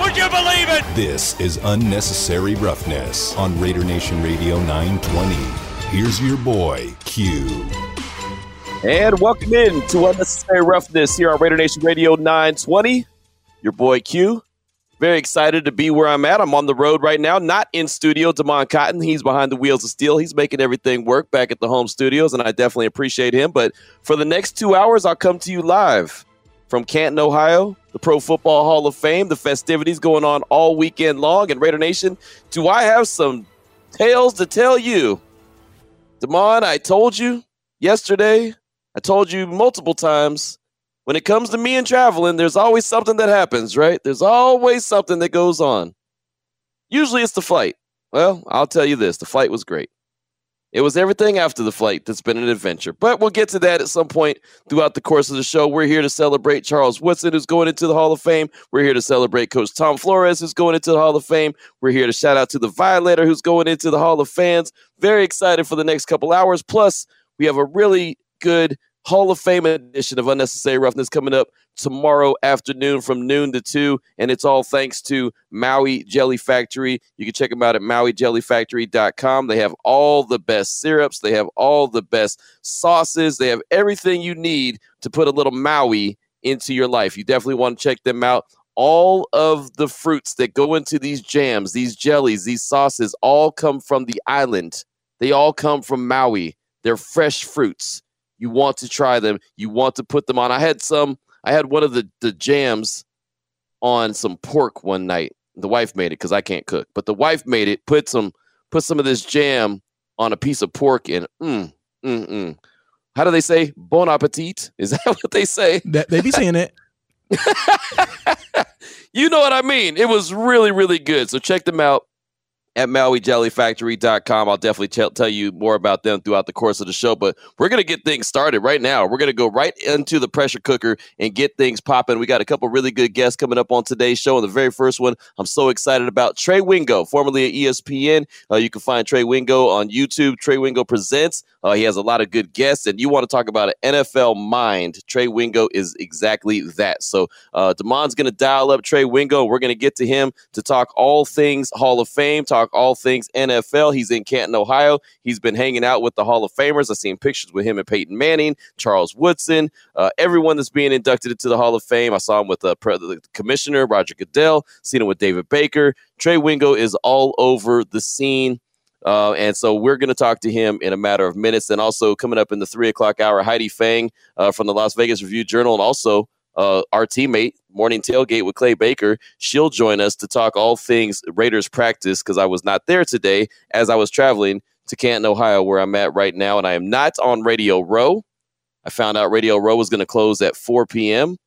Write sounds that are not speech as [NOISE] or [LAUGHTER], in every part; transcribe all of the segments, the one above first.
Would you believe it? This is Unnecessary Roughness on Raider Nation Radio 920. Here's your boy, Q. And welcome in to Unnecessary Roughness here on Raider Nation Radio 920. Your boy Q. Very excited to be where I'm at. I'm on the road right now, not in studio. Damon Cotton, he's behind the wheels of steel. He's making everything work back at the home studios, and I definitely appreciate him. But for the next two hours, I'll come to you live from Canton, Ohio, the Pro Football Hall of Fame, the festivities going on all weekend long. And Raider Nation, do I have some tales to tell you? Damon, I told you yesterday, I told you multiple times. When it comes to me and traveling, there's always something that happens, right? There's always something that goes on. Usually it's the flight. Well, I'll tell you this the flight was great. It was everything after the flight that's been an adventure. But we'll get to that at some point throughout the course of the show. We're here to celebrate Charles Woodson, who's going into the Hall of Fame. We're here to celebrate Coach Tom Flores, who's going into the Hall of Fame. We're here to shout out to the Violator, who's going into the Hall of Fans. Very excited for the next couple hours. Plus, we have a really good Hall of Fame edition of Unnecessary Roughness coming up tomorrow afternoon from noon to 2. And it's all thanks to Maui Jelly Factory. You can check them out at mauijellyfactory.com. They have all the best syrups, they have all the best sauces, they have everything you need to put a little Maui into your life. You definitely want to check them out. All of the fruits that go into these jams, these jellies, these sauces all come from the island. They all come from Maui. They're fresh fruits. You want to try them. You want to put them on. I had some. I had one of the the jams on some pork one night. The wife made it because I can't cook, but the wife made it. Put some put some of this jam on a piece of pork and mm mm mm. How do they say bon appetit? Is that [LAUGHS] what they say? That they be saying it. [LAUGHS] [LAUGHS] you know what I mean. It was really really good. So check them out at MauiJellyFactory.com. I'll definitely tell, tell you more about them throughout the course of the show, but we're going to get things started right now. We're going to go right into the pressure cooker and get things popping. We got a couple really good guests coming up on today's show. And the very first one, I'm so excited about Trey Wingo, formerly at ESPN. Uh, you can find Trey Wingo on YouTube. Trey Wingo Presents. Uh, he has a lot of good guests, and you want to talk about an NFL mind. Trey Wingo is exactly that. So, uh, Damon's going to dial up Trey Wingo. We're going to get to him to talk all things Hall of Fame, talk all things NFL. He's in Canton, Ohio. He's been hanging out with the Hall of Famers. I've seen pictures with him and Peyton Manning, Charles Woodson, uh, everyone that's being inducted into the Hall of Fame. I saw him with uh, the commissioner, Roger Goodell, seen him with David Baker. Trey Wingo is all over the scene. Uh, and so we're going to talk to him in a matter of minutes. And also coming up in the three o'clock hour, Heidi Fang uh, from the Las Vegas Review Journal, and also uh, our teammate, Morning Tailgate with Clay Baker. She'll join us to talk all things Raiders practice because I was not there today as I was traveling to Canton, Ohio, where I'm at right now. And I am not on Radio Row. I found out Radio Row was going to close at 4 p.m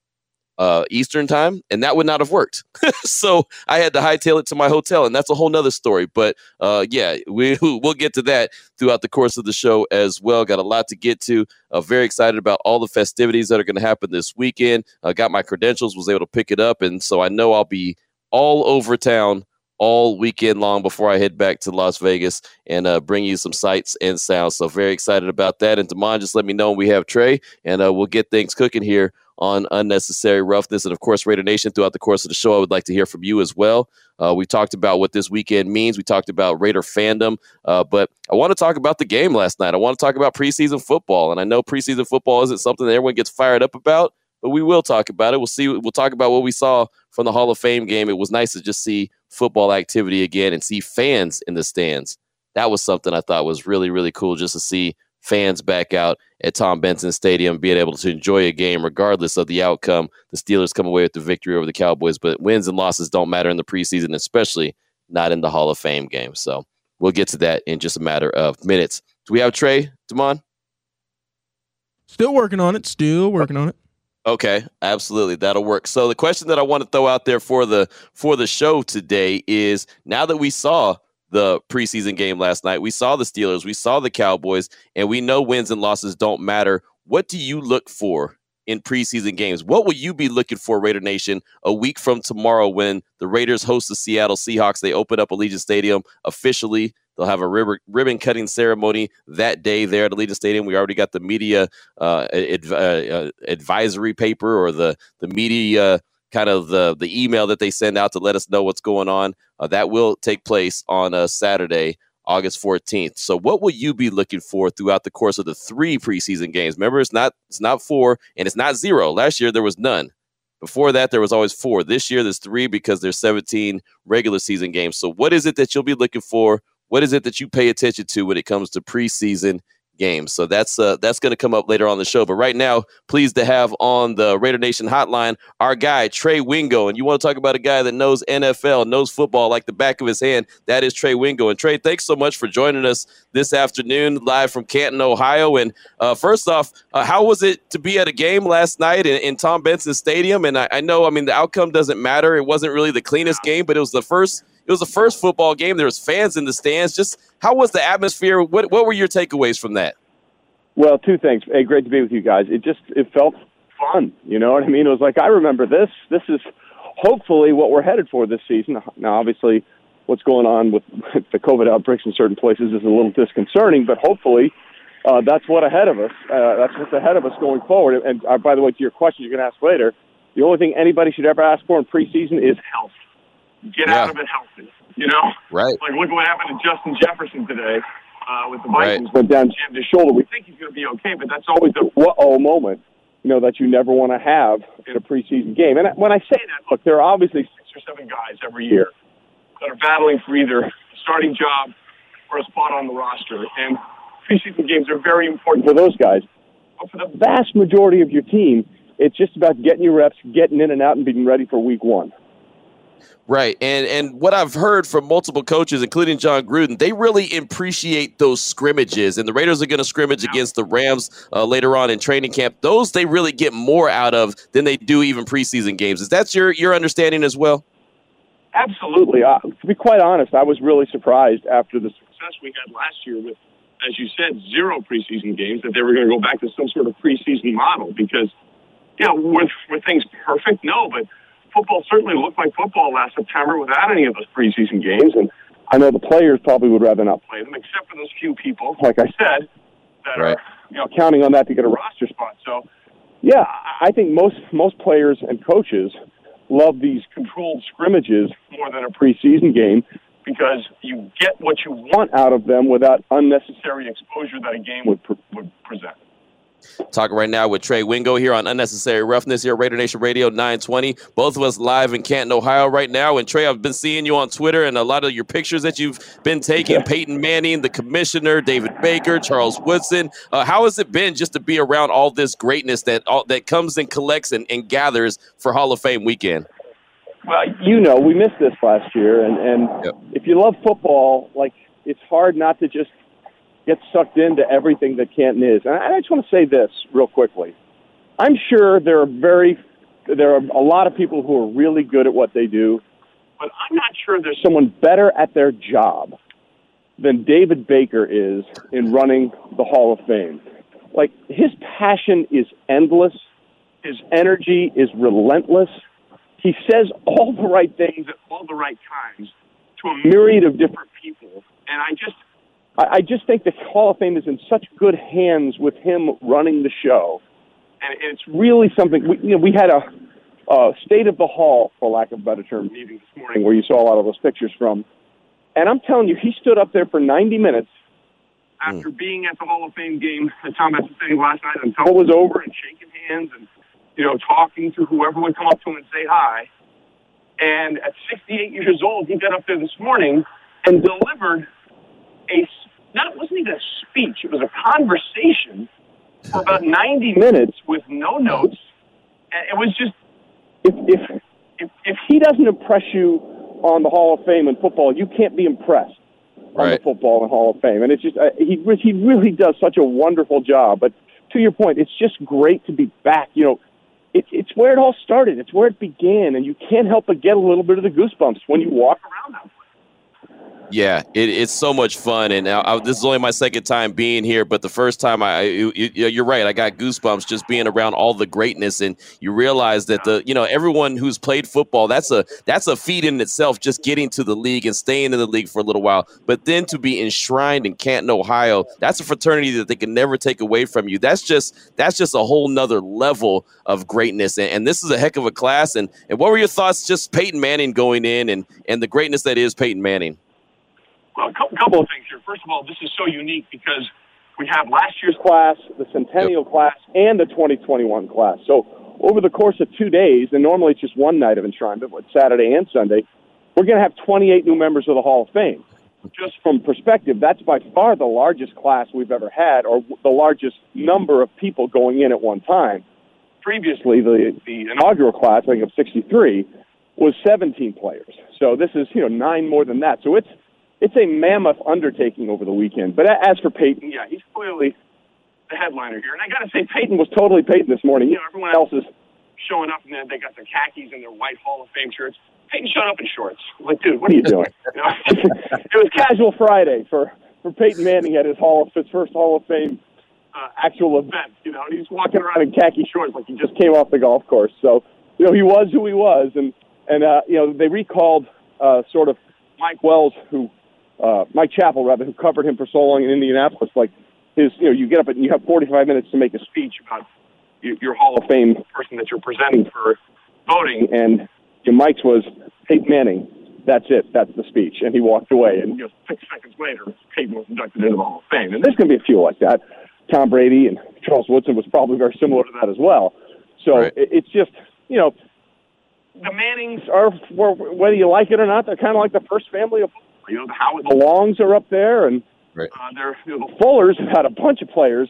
uh, Eastern time, and that would not have worked. [LAUGHS] so I had to hightail it to my hotel, and that's a whole nother story. But uh, yeah, we [LAUGHS] we'll get to that throughout the course of the show as well. Got a lot to get to. Uh, very excited about all the festivities that are going to happen this weekend. Uh, got my credentials, was able to pick it up, and so I know I'll be all over town all weekend long before I head back to Las Vegas and uh, bring you some sights and sounds. So very excited about that. And Damon, just let me know we have Trey, and uh, we'll get things cooking here on unnecessary roughness. And of course, Raider Nation, throughout the course of the show, I would like to hear from you as well. Uh, we talked about what this weekend means. We talked about Raider fandom, uh, but I want to talk about the game last night. I want to talk about preseason football, and I know preseason football isn't something that everyone gets fired up about, but we will talk about it. We'll see. We'll talk about what we saw from the Hall of Fame game. It was nice to just see football activity again and see fans in the stands. That was something I thought was really, really cool just to see fans back out at Tom Benson Stadium, being able to enjoy a game regardless of the outcome. The Steelers come away with the victory over the Cowboys, but wins and losses don't matter in the preseason, especially not in the Hall of Fame game. So we'll get to that in just a matter of minutes. Do we have Trey, Damon? Still working on it. Still working on it. Okay, absolutely. That'll work. So the question that I want to throw out there for the for the show today is now that we saw the preseason game last night. We saw the Steelers, we saw the Cowboys, and we know wins and losses don't matter. What do you look for in preseason games? What will you be looking for, Raider Nation, a week from tomorrow when the Raiders host the Seattle Seahawks? They open up Allegiant Stadium officially. They'll have a ribbon cutting ceremony that day there at Allegiant Stadium. We already got the media uh, adv- uh, uh, advisory paper or the the media kind of the the email that they send out to let us know what's going on. Uh, that will take place on a Saturday, August 14th. So what will you be looking for throughout the course of the three preseason games? Remember, it's not it's not four and it's not zero. Last year there was none. Before that, there was always four. This year, there's three because there's 17 regular season games. So, what is it that you'll be looking for? What is it that you pay attention to when it comes to preseason games. So that's uh, that's going to come up later on the show. But right now, pleased to have on the Raider Nation hotline our guy Trey Wingo. And you want to talk about a guy that knows NFL, knows football like the back of his hand? That is Trey Wingo. And Trey, thanks so much for joining us this afternoon, live from Canton, Ohio. And uh, first off, uh, how was it to be at a game last night in, in Tom Benson Stadium? And I, I know, I mean, the outcome doesn't matter. It wasn't really the cleanest game, but it was the first it was the first football game. There was fans in the stands. Just how was the atmosphere? What what were your takeaways from that? Well, two things. Hey, great to be with you guys. It just it felt fun. You know what I mean? It was like I remember this. This is hopefully what we're headed for this season. Now, obviously, what's going on with [LAUGHS] the COVID outbreaks in certain places is a little disconcerting, but hopefully. Uh, that's what ahead of us. Uh, that's what's ahead of us going forward. And uh, by the way, to your question, you're going to ask later. The only thing anybody should ever ask for in preseason is health get yeah. out of it healthy. You know, right? Like look at what happened to Justin Jefferson today uh, with the Vikings. Right. Went down, jammed his shoulder. We think he's going to be okay, but that's always a whoa moment. You know that you never want to have in a preseason game. And when I say that, look, there are obviously six or seven guys every year that are battling for either a starting job or a spot on the roster. And preseason games are very important for those guys. But for the vast majority of your team, it's just about getting your reps, getting in and out, and being ready for week one. Right. And and what I've heard from multiple coaches, including John Gruden, they really appreciate those scrimmages. And the Raiders are going to scrimmage against the Rams uh, later on in training camp. Those they really get more out of than they do even preseason games. Is that your your understanding as well? Absolutely. Uh, to be quite honest, I was really surprised after the success we had last year with, as you said, zero preseason games that they were going to go back to some sort of preseason model because, you know, were, were things perfect? No, but football certainly looked like football last September without any of those preseason games. And I know the players probably would rather not play them, except for those few people, like I said, that right. are you know counting on that to get a roster spot. So, yeah, I think most most players and coaches love these controlled scrimmages more than a preseason game because you get what you want out of them without unnecessary exposure that a game would would present. Talking right now with Trey Wingo here on Unnecessary Roughness here, Raider Nation Radio 920. Both of us live in Canton, Ohio right now. And Trey, I've been seeing you on Twitter and a lot of your pictures that you've been taking. Peyton Manning, the commissioner, David Baker, Charles Woodson. Uh, how has it been just to be around all this greatness that all, that comes and collects and, and gathers for Hall of Fame weekend? Well, you know, we missed this last year, and and yep. if you love football, like it's hard not to just get sucked into everything that Canton is. And I just want to say this real quickly. I'm sure there are very there are a lot of people who are really good at what they do, but I'm not sure there's someone better at their job than David Baker is in running the Hall of Fame. Like his passion is endless, his energy is relentless. He says all the right things at all the right times to a myriad of different people. And I just I, I just think the Hall of Fame is in such good hands with him running the show, and it's really something. We, you know, we had a, a state of the hall, for lack of a better term, meeting this morning where you saw a lot of those pictures from, and I'm telling you, he stood up there for 90 minutes after mm. being at the Hall of Fame game at Tom Benson Stadium last night until it was over and shaking hands and you know talking to whoever would come up to him and say hi. And at 68 years old, he got up there this morning and delivered a not it wasn't even a speech. It was a conversation for about 90 minutes with no notes. And it was just if if if, if he doesn't impress you on the Hall of Fame in football, you can't be impressed on right. the football and Hall of Fame. And it's just uh, he he really does such a wonderful job. But to your point, it's just great to be back. You know, it's it's where it all started. It's where it began, and you can't help but get a little bit of the goosebumps when you walk around that Yeah, it, it's so much fun, and I, I, this is only my second time being here. But the first time, I you, you're right, I got goosebumps just being around all the greatness, and you realize that the you know everyone who's played football that's a that's a feat in itself, just getting to the league and staying in the league for a little while. But then to be enshrined in Canton, Ohio, that's a fraternity that they can never take away from you. That's just that's just a whole nother level of greatness, and, and this is a heck of a class. And and what were your thoughts, just Peyton Manning going in, and and the greatness that is Peyton Manning? Well, a couple of things here. First of all, this is so unique because we have last year's class, the Centennial yep. class, and the 2021 class. So over the course of two days, and normally it's just one night of enshrinement, but Saturday and Sunday, we're going to have 28 new members of the Hall of Fame. Just from perspective, that's by far the largest class we've ever had, or the largest number of people going in at one time. Previously, the, the inaugural class, I think of 63, was 17 players. So this is, you know, nine more than that. So it's it's a mammoth undertaking over the weekend. But as for Peyton, yeah, he's clearly the headliner here. And I got to say, Peyton was totally Peyton this morning. You know, everyone else is showing up and they got their khakis and their white Hall of Fame shirts. Peyton showed up in shorts. I'm like, dude, what are you doing? [LAUGHS] You know, it was casual Friday for for Peyton Manning at his Hall of his first Hall of Fame uh, actual event. You know, he's walking around in khaki shorts like he just came off the golf course. So, you know, he was who he was, and and uh, you know they recalled uh, sort of Mike Wells, who uh, Mike Chappell, rather, who covered him for so long in Indianapolis. Like his, you know, you get up and you have 45 minutes to make a speech about your, your Hall of Fame person that you're presenting for voting, and your Mike's was Peyton Manning. That's it. That's the speech, and he walked away. And just six seconds later, Peyton was inducted into the Hall of Fame. And there's going to be a few like that. Tom Brady and Charles Woodson was probably very similar to that as well. So right. it, it's just, you know, the Mannings are, whether you like it or not, they're kind of like the first family of you know, the Howard the Longs are up there, and right. uh, they're you know, the Fullers have had a bunch of players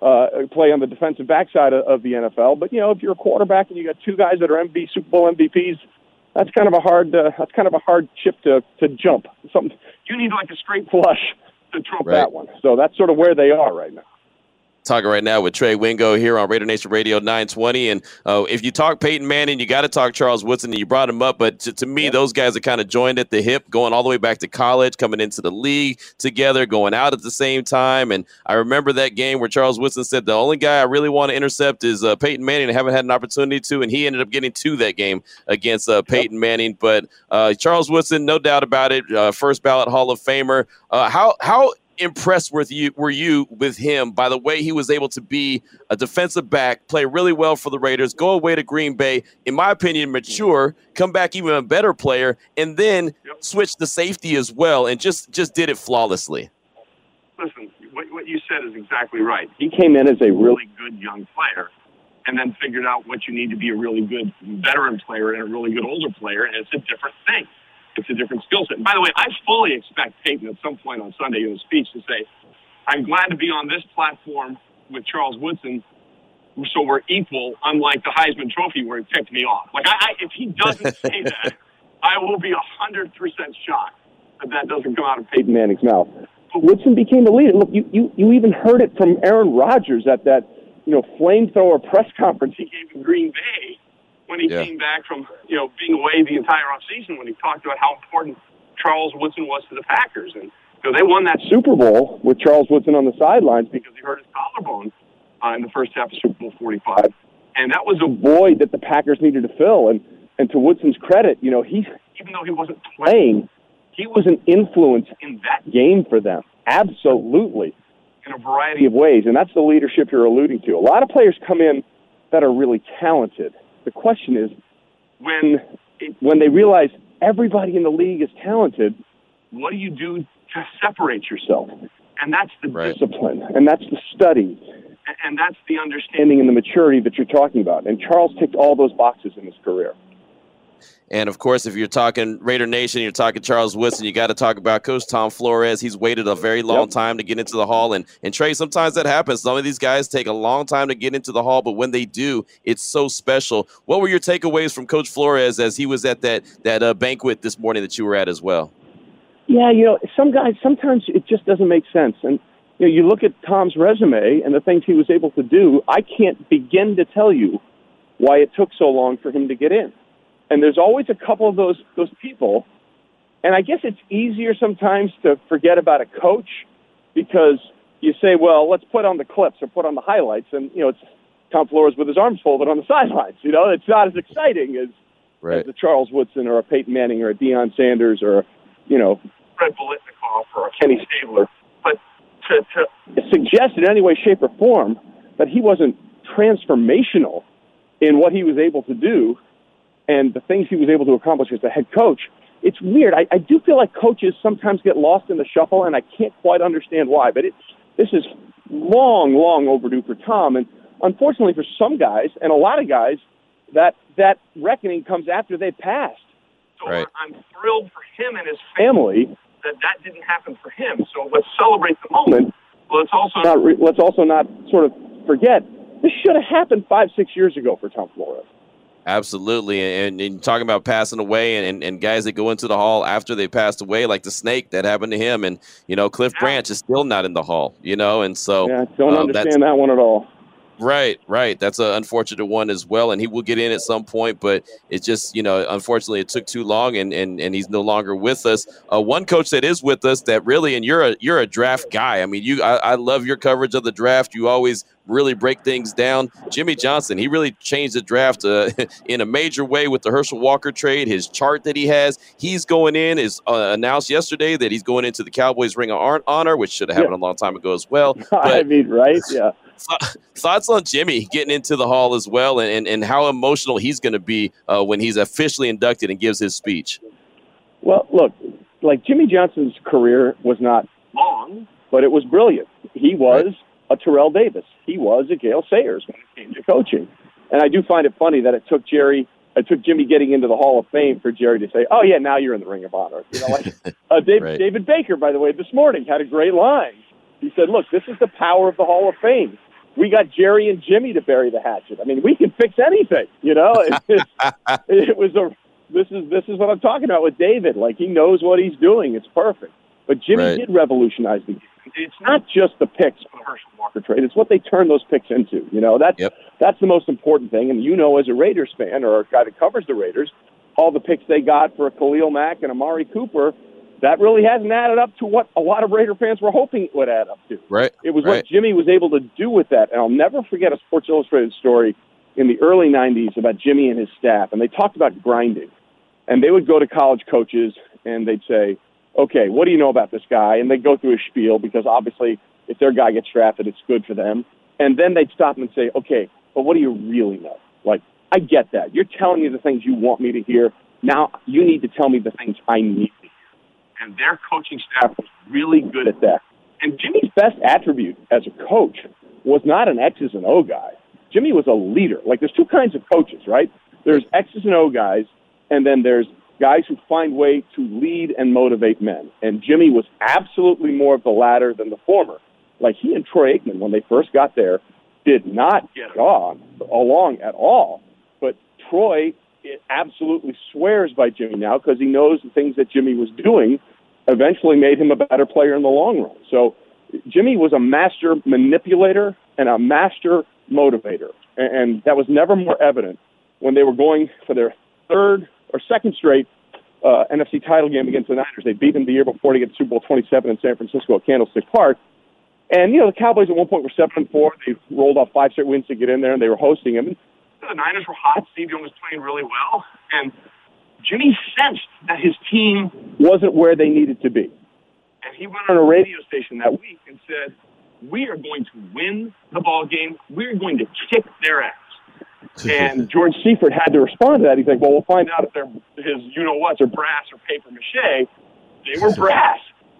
uh, play on the defensive backside of, of the NFL. But you know, if you're a quarterback and you got two guys that are MB Super Bowl MVPs, that's kind of a hard uh, that's kind of a hard chip to to jump. Something you need like a straight flush to trump right. that one. So that's sort of where they are right now talking right now with Trey Wingo here on Raider Nation Radio 920. And uh, if you talk Peyton Manning, you got to talk Charles Woodson, and you brought him up. But to, to me, yeah. those guys are kind of joined at the hip, going all the way back to college, coming into the league together, going out at the same time. And I remember that game where Charles Woodson said, The only guy I really want to intercept is uh, Peyton Manning. I haven't had an opportunity to. And he ended up getting to that game against uh, Peyton yep. Manning. But uh, Charles Woodson, no doubt about it, uh, first ballot Hall of Famer. Uh, how, how impressed with you were you with him by the way he was able to be a defensive back, play really well for the Raiders, go away to Green Bay, in my opinion, mature, come back even a better player, and then yep. switch the safety as well, and just just did it flawlessly. Listen, what, what you said is exactly right. He came in as a really good young player, and then figured out what you need to be a really good veteran player and a really good older player, and it's a different thing. It's a different skill set. By the way, I fully expect Peyton at some point on Sunday in his speech to say, I'm glad to be on this platform with Charles Woodson, so we're equal, unlike the Heisman Trophy where he picked me off. Like, I, I, if he doesn't [LAUGHS] say that, I will be 100% shocked that that doesn't come out of Peyton Manning's mouth. But Woodson became the leader. Look, you, you, you even heard it from Aaron Rodgers at that, you know, flamethrower press conference he gave in Green Bay when he yeah. came back from you know being away the entire offseason when he talked about how important Charles Woodson was to the Packers. And you know, they won that Super Bowl with Charles Woodson on the sidelines because he hurt his collarbone uh, in the first half of Super Bowl 45 and that was a void that the Packers needed to fill. And and to Woodson's credit you know he even though he wasn't playing he was an influence in that game for them absolutely in a variety of ways. And that's the leadership you're alluding to. A lot of players come in that are really talented the question is, when when they realize everybody in the league is talented, what do you do to separate yourself? And that's the right. discipline, and that's the study, and that's the understanding and the maturity that you're talking about. And Charles ticked all those boxes in his career. And of course, if you're talking Raider Nation, you're talking Charles Woodson, you got to talk about Coach Tom Flores. He's waited a very long yep. time to get into the hall. And, and Trey, sometimes that happens. Some of these guys take a long time to get into the hall, but when they do, it's so special. What were your takeaways from Coach Flores as he was at that, that uh, banquet this morning that you were at as well? Yeah, you know, some guys, sometimes it just doesn't make sense. And, you know, you look at Tom's resume and the things he was able to do, I can't begin to tell you why it took so long for him to get in. And there's always a couple of those those people And I guess it's easier sometimes to forget about a coach because you say, well, let's put on the clips or put on the highlights, and you know it's Tom Flores with his arms folded on the [LAUGHS] sidelines. You know, it's not as exciting as, right. as a Charles Woodson or a Peyton Manning or a Deion Sanders or you know Fred Biletnikoff or a Kenny Stabler. But to, to suggest in any way, shape, or form that he wasn't transformational in what he was able to do and the things he was able to accomplish as a head coach, it's weird. I, I do feel like coaches sometimes get lost in the shuffle, and I can't quite understand why. But it, this is long, long overdue for Tom. And unfortunately, for some guys and a lot of guys, that that reckoning comes after they've passed. So right. I'm thrilled for him and his family that that didn't happen for him. So let's celebrate the moment. Let's also not re- let's also not sort of forget this should have happened five six years ago for Tom Flores. Absolutely, and, and talking about passing away, and, and, and, guys that go into the hall after they passed away, like the snake that happened to him, and you know Cliff Branch is still not in the hall, you know, and so yeah, don't um, understand that one at all. Right, right. That's an unfortunate one as well, and he will get in at some point, but it's just you know, unfortunately, it took too long, and and, and he's no longer with us. Uh, one coach that is with us that really, and you're a you're a draft guy. I mean, you I, I love your coverage of the draft. You always really break things down. Jimmy Johnson, he really changed the draft uh, [LAUGHS] in a major way with the Herschel Walker trade. His chart that he has, he's going in is uh, announced yesterday that he's going into the Cowboys Ring of Honor, which should have happened yeah. a long time ago as well. [LAUGHS] But, I mean, right? Yeah. Thoughts on Jimmy getting into the hall as well, and, and, and how emotional he's going to be uh, when he's officially inducted and gives his speech. Well, look, like Jimmy Johnson's career was not long, but it was brilliant. He was. Right a Terrell Davis. He was a Gale Sayers when it came to coaching. And I do find it funny that it took Jerry, it took Jimmy getting into the Hall of Fame for Jerry to say, "Oh yeah, now you're in the Ring of Honor." You know, like [LAUGHS] uh, Dave, right. David Baker, by the way, this morning had a great line. He said, "Look, this is the power of the Hall of Fame. We got Jerry and Jimmy to bury the hatchet. I mean, we can fix anything. You know, it, [LAUGHS] it, was a. This is this is what I'm talking about with David. Like he knows what he's doing. It's perfect. But Jimmy right. did revolutionize the game it's not just the picks for the Herschel Walker trade; it's what they turn those picks into. You know, that's yep. that's the most important thing. And you know, as a Raiders fan or a guy that covers the Raiders, all the picks they got for a Khalil Mack and Amari Cooper, that really hasn't added up to what a lot of Raider fans were hoping it would add up to. Right. It was right. what Jimmy was able to do with that. And I'll never forget a Sports Illustrated story in the early '90s about Jimmy and his staff, and they talked about grinding. And they would go to college coaches and they'd say, okay, what do you know about this guy? And they'd go through a spiel because obviously if their guy gets drafted, it's good for them. And then they'd stop and say, okay, but what do you really know? Like, I get that. You're telling me the things you want me to hear. Now you need to tell me the things I need. And their coaching staff was really good at that. And Jimmy's best attribute as a coach was not an X's and O guy. Jimmy was a leader. Like, there's two kinds of coaches, right? There's X's and O guys, and then there's guys who find way to lead and motivate men. And Jimmy was absolutely more of the latter than the former. Like he and Troy Aikman, when they first got there, did not get on along at all. But Troy absolutely swears by Jimmy now because he knows the things that Jimmy was doing eventually made him a better player in the long run. So Jimmy was a master manipulator and a master motivator. And that was never more evident when they were going for their third or second straight uh, NFC title game against the Niners. They beat them the year before to get Super Bowl 27 in San Francisco at Candlestick Park. And you know the Cowboys at one point were seven and four. They rolled off five straight wins to get in there, and they were hosting them. And the Niners were hot. Steve Young was playing really well, and Jimmy sensed that his team wasn't where they needed to be. And he went on a radio station that week and said, "We are going to win the ball game. We're going to kick their ass." and [LAUGHS] George Seifert had to respond to that. He's like, well, we'll find out if they're his you know what's or brass or paper mache. They were [LAUGHS] brass.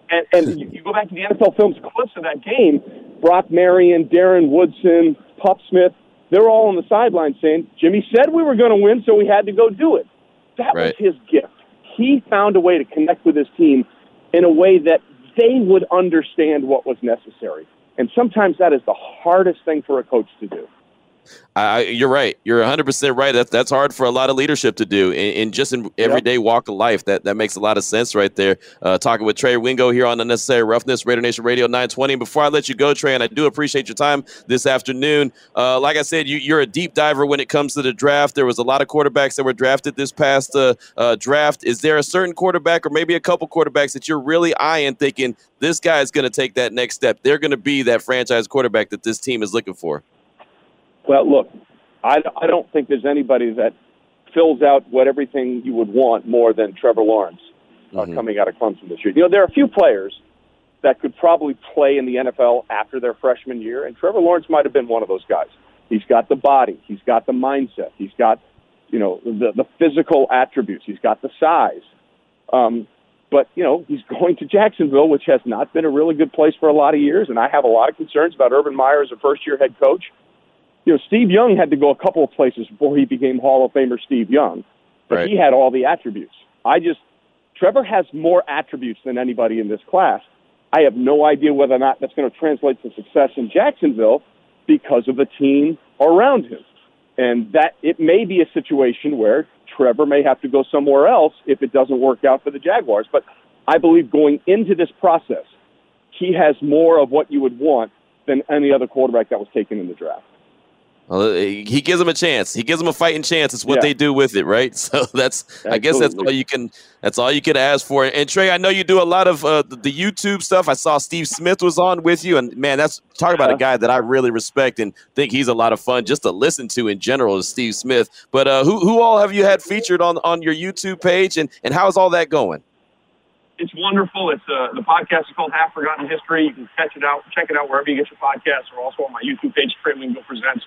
And, and you, you go back to the NFL films clips of that game, Brock Marion, Darren Woodson, Pop Smith, they're all on the sideline saying, Jimmy said we were going to win, so we had to go do it. That right. was his gift. He found a way to connect with his team in a way that they would understand what was necessary. And sometimes that is the hardest thing for a coach to do. I, you're right. You're 100 percent right. That's that's hard for a lot of leadership to do, and, just in everyday yep. walk of life. That that makes a lot of sense right there. Uh, talking with Trey Wingo here on Unnecessary Roughness, Raider Nation Radio 920. Before I let you go, Trey, and I do appreciate your time this afternoon. Uh, like I said, you, you're a deep diver when it comes to the draft. There was a lot of quarterbacks that were drafted this past uh, uh draft. Is there a certain quarterback, or maybe a couple quarterbacks that you're really eyeing, thinking this guy is going to take that next step? They're going to be that franchise quarterback that this team is looking for. Well, look, I, I don't think there's anybody that fills out what everything you would want more than Trevor Lawrence uh, mm-hmm. coming out of Clemson this year. You know, there are a few players that could probably play in the NFL after their freshman year, and Trevor Lawrence might have been one of those guys. He's got the body, he's got the mindset, he's got you know the the physical attributes, he's got the size. Um, but you know he's [LAUGHS] going to Jacksonville, which has not been a really good place for a lot of years, and I have a lot of concerns about Urban Meyer as a first-year head coach you know, Steve Young had to go a couple of places before he became Hall of Famer Steve Young, but right. he had all the attributes. I just, Trevor has more attributes than anybody in this class. I have no idea whether or not that's going to translate to success in Jacksonville because of the team around him. And that it may be a situation where Trevor may have to go somewhere else if it doesn't work out for the Jaguars. But I believe going into this process, he has more of what you would want than any other quarterback that was taken in the draft. Well, he gives them a chance. He gives them a fighting chance. It's what yeah. they do with it, right? [LAUGHS] So that's, Absolutely. I guess that's all you can. That's all you can ask for. And Trey, I know you do a lot of uh, the YouTube stuff. I saw Steve Smith was on with you, and man, that's talk about a guy that I really respect and think he's a lot of fun just to listen to in general. Is Steve Smith? But uh, who who all have you had featured on on your YouTube page, and and how's all that going? It's wonderful. It's uh, the podcast is called Half Forgotten History. You can catch it out, check it out wherever you get your podcasts, or also on my YouTube page, Trey Wingo Presents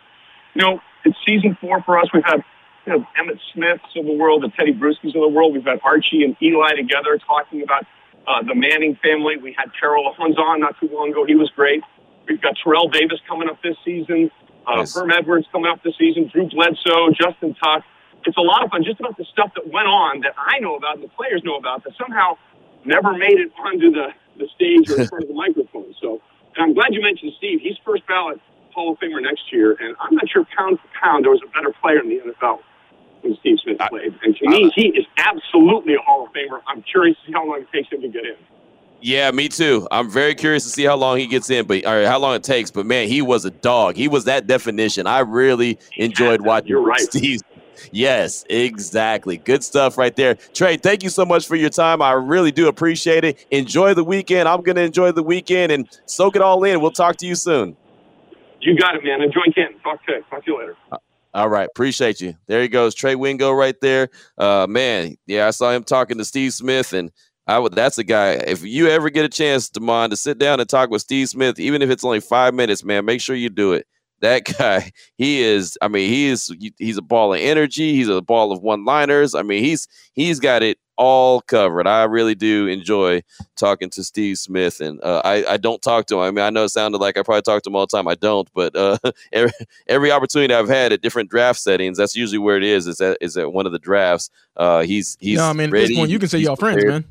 you know, it's season four for us. We've had you know, Emmitt Smiths of the world, the Tedy Bruschis of the world. We've had Archie and Eli together talking about uh, the Manning family. We had Terrell Owens on not too long ago. He was great. We've got Terrell Davis coming up this season. Uh, nice. Herm Edwards coming up this season. Drew Bledsoe, Justin Tuck. It's a lot of fun just about the stuff that went on that I know about and the players know about that somehow never made it onto the, the stage or in front of the microphone. So, and I'm glad you mentioned Steve. He's first ballot Hall of Famer next year, and I'm not sure pound for pound there was a better player in the NFL when Steve Smith played. And to me, he is absolutely a Hall of Famer. I'm curious to see how long it takes him to get in. Yeah, me too. I'm very curious to see how long he gets in, but or how long it takes. But man, he was a dog. He was that definition. I really enjoyed watching You're right. Steve. Yes, exactly. Good stuff right there. Trey, thank you so much for your time. I really do appreciate it. Enjoy the weekend. I'm going to enjoy the weekend and soak it all in. We'll talk to you soon. You got it, man. Enjoy Canton. Talk to, talk to you later. Uh, all right, appreciate you. There he goes, Trey Wingo, right there. Uh, man, yeah, I saw him talking to Steve Smith, and I would. That's a guy. If you ever get a chance, Damon, to sit down and talk with Steve Smith, even if it's only five minutes, man, make sure you do it. That [LAUGHS] guy, he is. I mean, he is. He's a ball of energy. He's a ball of one-liners. I mean, he's he's got it all covered. I really do enjoy talking to Steve Smith, and uh, I, I don't talk to him. I mean, I know it sounded like I probably talk to him all the time. I don't, but uh, [LAUGHS] every, every opportunity I've had at different draft settings, that's usually where it is. Is at is at one of the drafts. Uh, he's he's. No, I mean, ready. at this point, you can say y'all friends, man.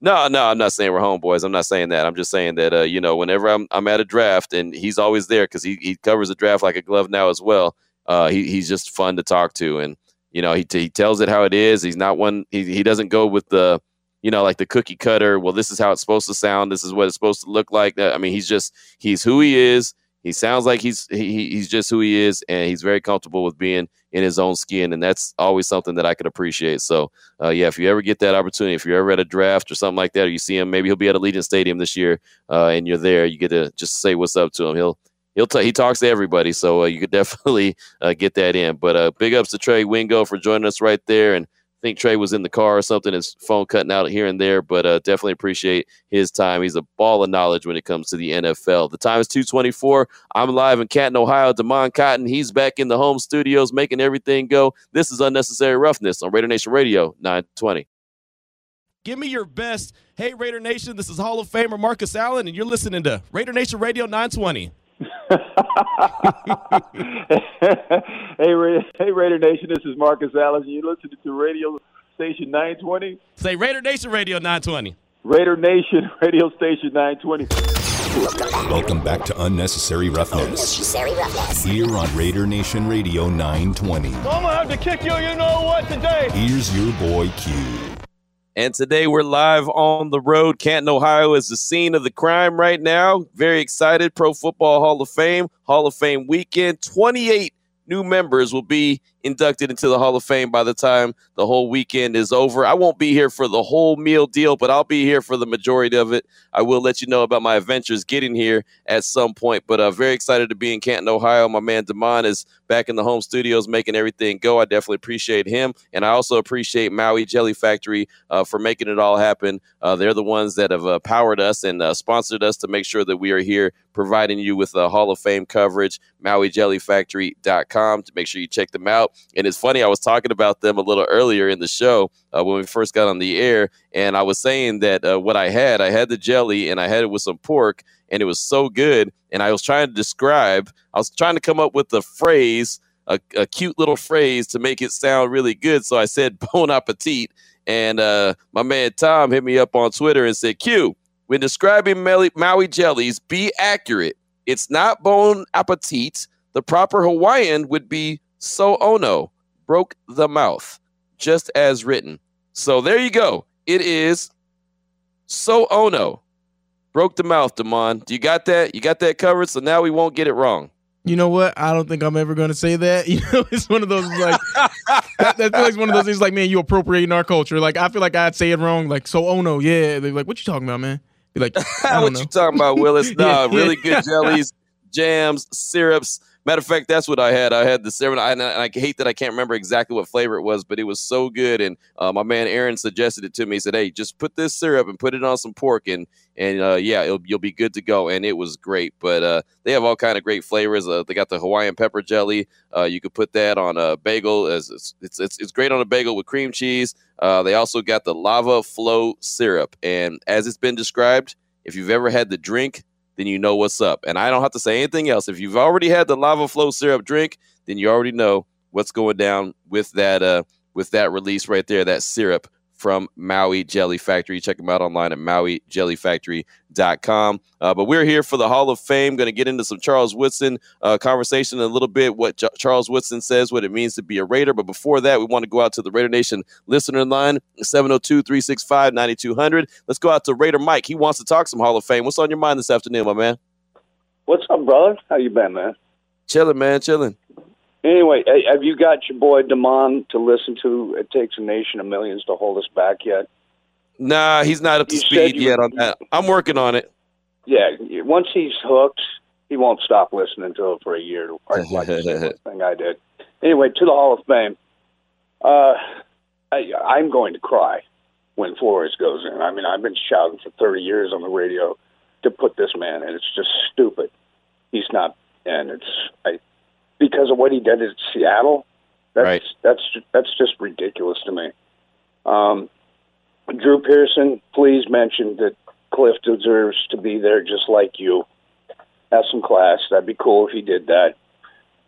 No, no, I'm not saying we're homeboys. I'm not saying that. I'm just saying that uh, you know, whenever I'm I'm at a draft and he's always there because he he covers the draft like a glove now as well. Uh, he he's just fun to talk to and you know, he, he tells it how it is. He's not one. He, he doesn't go with the, you know, like the cookie cutter. Well, this is how it's supposed to sound. This is what it's supposed to look like. I mean, he's just he's who he is. He sounds like he's he, he's just who he is, and he's very comfortable with being in his own skin, and that's always something that I could appreciate. So, uh, yeah, if you ever get that opportunity, if you're ever at a draft or something like that, or you see him, maybe he'll be at Allegiant Stadium this year, uh, and you're there, you get to just say what's up to him. He'll he'll t- he talks to everybody, so uh, you could [LAUGHS] definitely uh, get that in. But uh, big ups to Trey Wingo for joining us right there, and I think Trey was in the car or something. His phone cutting out here and there, but uh, definitely appreciate his time. He's a ball of knowledge when it comes to the NFL. The time is two twenty four. I'm live in Canton, Ohio. Damon Cotton, he's back in the home studios making everything go. This is unnecessary roughness on Raider Nation Radio nine twenty. Give me your best. Hey, Raider Nation, this is Hall of Famer Marcus Allen, and you're listening to Raider Nation Radio 920. Hey, Raider, hey, Raider Nation, this is Marcus Allen. and You're listening to Radio Station 920? Say Raider Nation Radio 920. Raider Nation [LAUGHS] Radio Station 920. Welcome back to Unnecessary Roughness. Unnecessary Roughness. Here on Raider Nation Radio 920. I'm gonna have to kick you, you know what, today. Here's your boy Q. And today we're live on the road. Canton, Ohio is the scene of the crime right now. Very excited. Pro Football Hall of Fame, Hall of Fame weekend. 28 new members will be inducted into the Hall of Fame by the time the whole weekend is over. I won't be here for the whole meal deal, but I'll be here for the majority of it. I will let you know about my adventures getting here at some point, but uh, very excited to be in Canton, Ohio. My man Damon is back in the home studios making everything go. I definitely appreciate him. And I also appreciate Maui Jelly Factory uh, for making it all happen. Uh, they're the ones that have uh, powered us and uh, sponsored us to make sure that we are here providing you with the Hall of Fame coverage. MauiJellyFactory.com to make sure you check them out. And it's funny, I was talking about them a little earlier in the show uh, when we first got on the air, and I was saying that uh, what I had, I had the jelly and I had it with some pork, and it was so good. And I was trying to describe, I was trying to come up with a phrase, a, a cute little phrase to make it sound really good. So I said [LAUGHS] bon appetit. And uh, my man Tom hit me up on Twitter and said, Q, when describing Maui jellies, be accurate. It's not bon appetit. The proper Hawaiian would be so ono, broke the mouth, just as written. So there you go. It is so ono, broke the mouth, Damon. Do you got that? You got that covered? So now we won't get it wrong. You know what? I don't think I'm ever going to say that. [LAUGHS] You know, it's one of those like that, that feels like one of those things. Like, man, you appropriating our culture. Like, I feel like I'd say it wrong. Like, so oh no, yeah. They're like, what you talking about, man? Be like, [LAUGHS] what know. you talking about, Willis? [LAUGHS] Nah, really good jellies, jams, syrups. Matter of fact, that's what I had. I had the seven. And I hate that I can't remember exactly what flavor it was, but it was so good. And uh, my man Aaron suggested it to me. He said, "Hey, just put this syrup and put it on some pork, and and uh, yeah, you'll be good to go." And it was great. But uh, they have all kind of great flavors. Uh, they got the Hawaiian pepper jelly. Uh, you could put that on a bagel. As it's, it's it's, it's great on a bagel with cream cheese. Uh, they also got the lava flow syrup, and as it's been described, if you've ever had the drink then you know what's up. And I don't have to say anything else. If you've already had the lava flow syrup drink, then you already know what's going down with that uh with that release right there, that syrup from Maui Jelly Factory. Check them out online at mauijellyfactory.com. Uh, but we're here for the Hall of Fame. Going to get into some Charles Woodson uh, conversation in a little bit, what J- Charles Woodson says, what it means to be a Raider. But before that, we want to go out to the Raider Nation listener line, 702 365 9200. Let's go out to Raider Mike. He wants to talk some Hall of Fame. What's on your mind this afternoon, my man? What's up, brother? How you been, man? Chilling, man, chilling. Anyway, have you got your boy Damon to listen to? It takes a nation of millions to hold us back yet. Nah, he's not up to You speed yet on that. I'm working on it. Yeah, once he's hooked, he won't stop listening to it for a year, like the [LAUGHS] thing I did. Anyway, to the Hall of Fame. Uh, I, I'm going to cry when Flores goes in. I mean, I've been shouting for 30 years on the radio to put this man in. It's just stupid. He's not, and it's I because of what he did at Seattle. That's Right. that's that's just ridiculous to me. Um, Drew Pearson, please mention that Cliff deserves to be there just like you. Have some class. That'd be cool if he did that.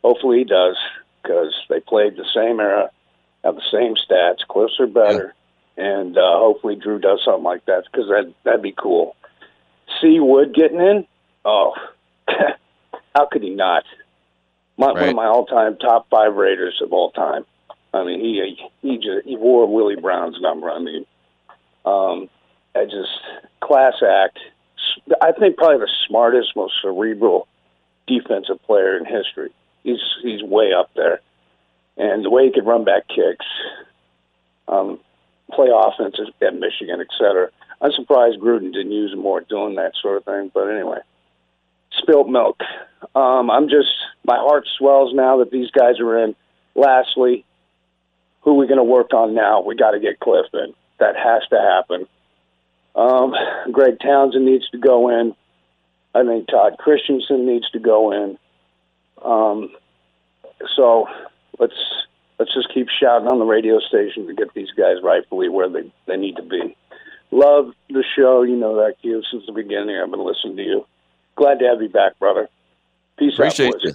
Hopefully he does because they played the same era, have the same stats. Cliffs are better, and uh, hopefully Drew does something like that because that that'd be cool. See Wood getting in? Oh, [LAUGHS] how could he not? My, One of my all-time top five Raiders of all time. I mean, he he just he wore Willie Brown's number. I mean, um, I just class act. I think probably the smartest, most cerebral defensive player in history. He's he's way up there, and the way he could run back kicks, um, play offense at Michigan, et cetera. I'm surprised Gruden didn't use him more doing that sort of thing. But anyway, spilt milk. Um, I'm just my heart swells now that these guys are in. Lastly, who are we going to work on now? We got to get Cliff in. That has to happen. Um, Greg Townsend needs to go in. I think Todd Christensen needs to go in. Um, so let's let's just keep shouting on the radio station to get these guys rightfully where they, they need to be. Love the show. You know that, Q. Since the beginning, I've been listening to you. Glad to have you back, brother. Peace Appreciate out, you.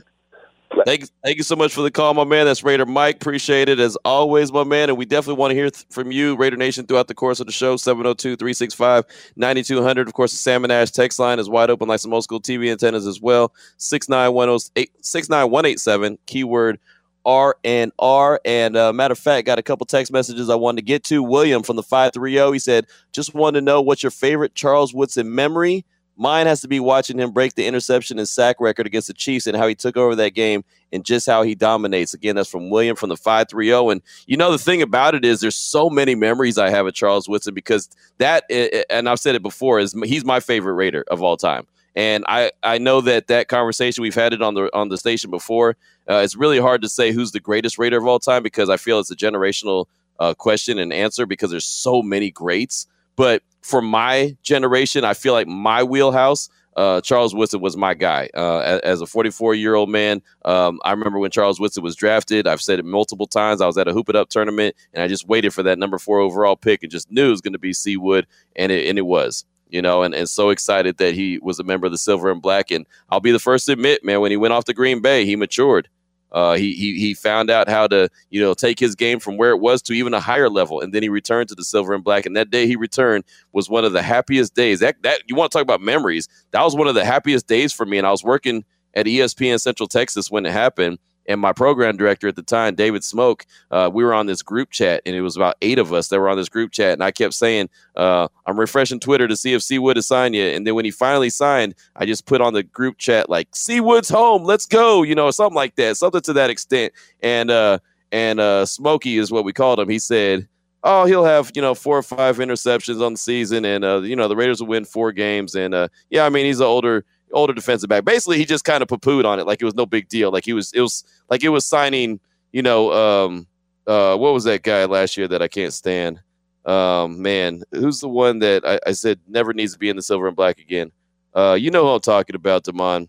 Thank, thank you so much for the call, my man. That's Raider Mike. Appreciate it as always, my man. And we definitely want to hear th- from you, Raider Nation, throughout the course of the show. 702 365 9200. Of course, the Salmon Ash text line is wide open like some old school TV antennas as well. 69187, keyword R and R. And uh, matter of fact, got a couple text messages I wanted to get to. William from the 530, he said, just wanted to know what's your favorite Charles Woodson memory? Mine has to be watching him break the interception and sack record against the Chiefs and how he took over that game and just how he dominates. Again, that's from William from the 530. And you know, the thing about it is there's so many memories I have of Charles Woodson because that, and I've said it before, is he's my favorite Raider of all time. And I, I know that that conversation we've had it on the on the station before. Uh, it's really hard to say who's the greatest Raider of all time because I feel it's a generational uh, question and answer because there's so many greats. But for my generation, I feel like my wheelhouse, uh, Charles Woodson was my guy. Uh, as, a 44 year old man, um, I remember when Charles Woodson was drafted. I've said it multiple times. I was at a Hoop It Up tournament and I just waited for that number four overall pick and just knew it was going to be C Wood, and it, and it was. You know, and, and so excited that he was a member of the Silver and Black. And I'll be the first to admit, man, when he went off to Green Bay, he matured. Uh, he, he he found out how to you know take his game from where it was to even a higher level, and then he returned to the silver and black. And that day he returned was one of the happiest days. That that you want to talk about memories? That was one of the happiest days for me. And I was working at ESPN Central Texas when it happened, and my program director at the time, David Smoke, uh, we were on this group chat, and it was about eight of us that were on this group chat. And I kept saying, uh, I'm refreshing Twitter to see if C Wood has signed yet. And then when he finally signed, I just put on the group chat, like, C Wood's home, let's go, you know, something like that, something to that extent. And, uh, and uh, Smokey is what we called him. He said, oh, he'll have you know four or five interceptions on the season, and uh, you know the Raiders will win four games. And uh, yeah, I mean he's an older older defensive back. Basically, he just kind of poo-pooed on it like it was no big deal. Like he was, it was like it was signing, you know, um, uh, what was that guy last year that I can't stand? Um, man, who's the one that I, I said never needs to be in the silver and black again? Uh, you know who I'm talking about, Damon.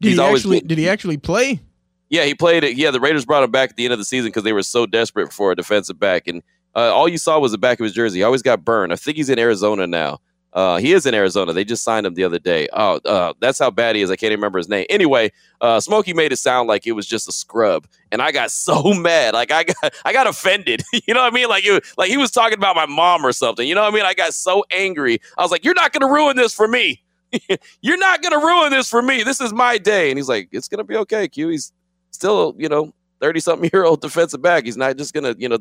Did He's he actually? Been, did he actually play? Yeah, he played it. Yeah, the Raiders brought him back at the end of the season because they were so desperate for a defensive back, and uh, all you saw was the back of his jersey. He always got burned. I think he's in Arizona now. Uh, he is in Arizona. They just signed him the other day. Oh, uh, that's how bad he is. I can't even remember his name. Anyway, uh, Smokey made it sound like it was just a scrub, and I got [LAUGHS] so mad. Like I got, I got offended. [LAUGHS] you know what I mean? Like you, like he was talking about my mom or something. You know what I mean? I got so angry. I was like, "You're not going to ruin this for me. [LAUGHS] You're not going to ruin this for me. This is my day." And he's like, "It's going to be okay, Q. He's still, you know, thirty something year old defensive back. He's not just going to, you know."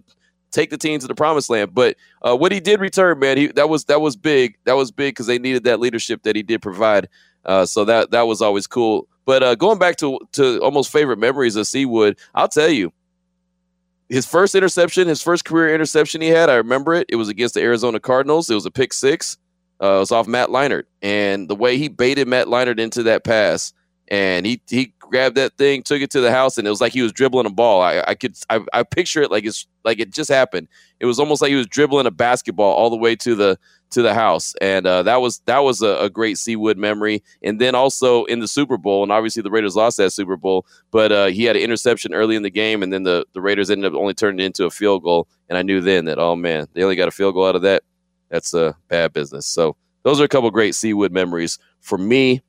Take the team to the promised land. But uh, what he did return, man, he that was that was big. That was big because they needed that leadership that he did provide. Uh, so that that was always cool. But uh, going back to to almost favorite memories of C Wood, I'll tell you, his first interception, his first career interception he had, I remember it. It was against the Arizona Cardinals. It was a pick six. Uh, it was off Matt Leinart, and the way he baited Matt Leinart into that pass, and he he grabbed that thing, took it to the house, and it was like he was dribbling a ball. I, I could I, I picture it like it's like it just happened. It was almost like he was dribbling a basketball all the way to the to the house, and uh, that was that was a, a, great C Wood memory. And then also in the Super Bowl, and obviously the Raiders lost that Super Bowl, but uh, he had an interception early in the game, and then the the Raiders ended up only turning it into a field goal. And I knew then that oh man, they only got a field goal out of that. That's a uh, bad business. So those are a couple great C Wood memories for me.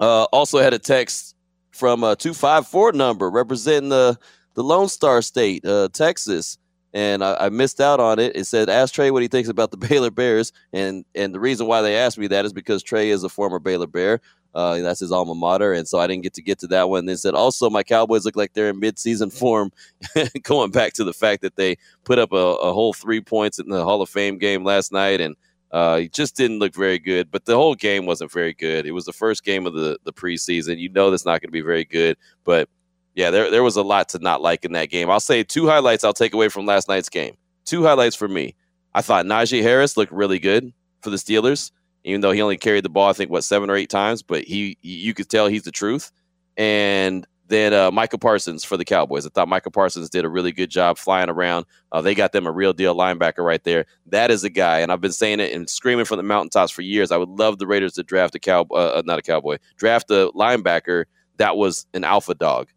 Uh, also had a text from a 254 number representing the, the Lone Star State, uh, Texas. And I, I, missed out on it. It said, ask Trey what he thinks about the [LAUGHS] Baylor Bears. And and the reason why they asked me that is because Trey is a former Baylor Bear. Uh, that's his alma mater. And so I didn't get to get to that one. They said, also, my Cowboys look like they're in midseason form, [LAUGHS] going back to the fact that they put up a, a whole three points in the Hall of Fame game last night. And uh, he just didn't look very good, but the whole game wasn't very good. It was the first game of the, the preseason. You know that's not going to be very good, but yeah, there, there was a lot to not like in that game. I'll say two highlights I'll take away from last night's game. Two highlights for me. I thought Najee Harris looked really good for the Steelers, even though he only carried the ball, I think, what, seven or eight times, but he you could tell he's the truth. And then uh, Micah Parsons for the Cowboys. I thought Micah Parsons did a really good job flying around. Uh, they got them a real deal linebacker right there. That is a guy, and I've been saying it and screaming from the mountaintops for years. I would love the Raiders to draft a cow, uh, uh not a cowboy, draft a linebacker that was an alpha dog.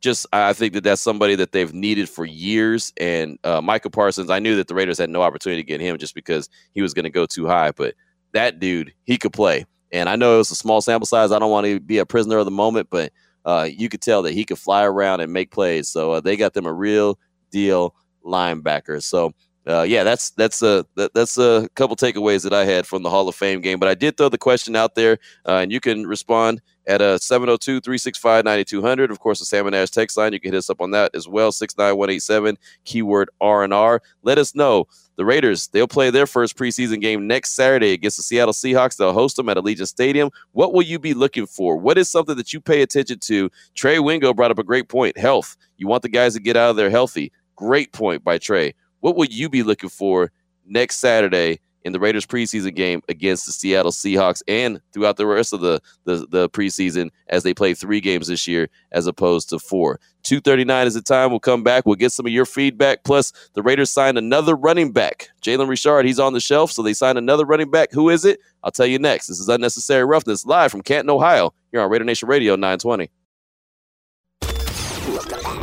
Just, I think that that's somebody that they've needed for years. And uh, Micah Parsons, I knew that the Raiders had no opportunity to get him just because he was going to go too high. But that dude, he could play. And I know it was a small sample size. I don't want to be a prisoner of the moment, but uh, you could tell that he could fly around and make plays. So uh, they got them a real deal linebacker. So uh, yeah, that's that's a that, that's a couple takeaways that I had from the Hall of Fame game. But I did throw the question out there, uh, and you can respond at uh, a 702-365-9200. Of course, the Salmon Ash text line. You can hit us up on that as well. Six nine one eight seven keyword R and R. Let us know. The Raiders they'll play their first preseason game next Saturday against the Seattle Seahawks. They'll host them at Allegiant Stadium. What will you be looking for? What is something that you pay attention to? Trey Wingo brought up a great point. Health. You want the guys to get out of there healthy. Great point by Trey. What will you be looking for next Saturday in the Raiders preseason game against the Seattle Seahawks and throughout the rest of the, the, the preseason as they play three games this year as opposed to four. 239 is the time. We'll come back. We'll get some of your feedback. Plus, the Raiders signed another running back. Jalen Richard, he's on the shelf, so they signed another running back. Who is it? I'll tell you next. This is Unnecessary Roughness live from Canton, Ohio. You're on Raider Nation Radio 920.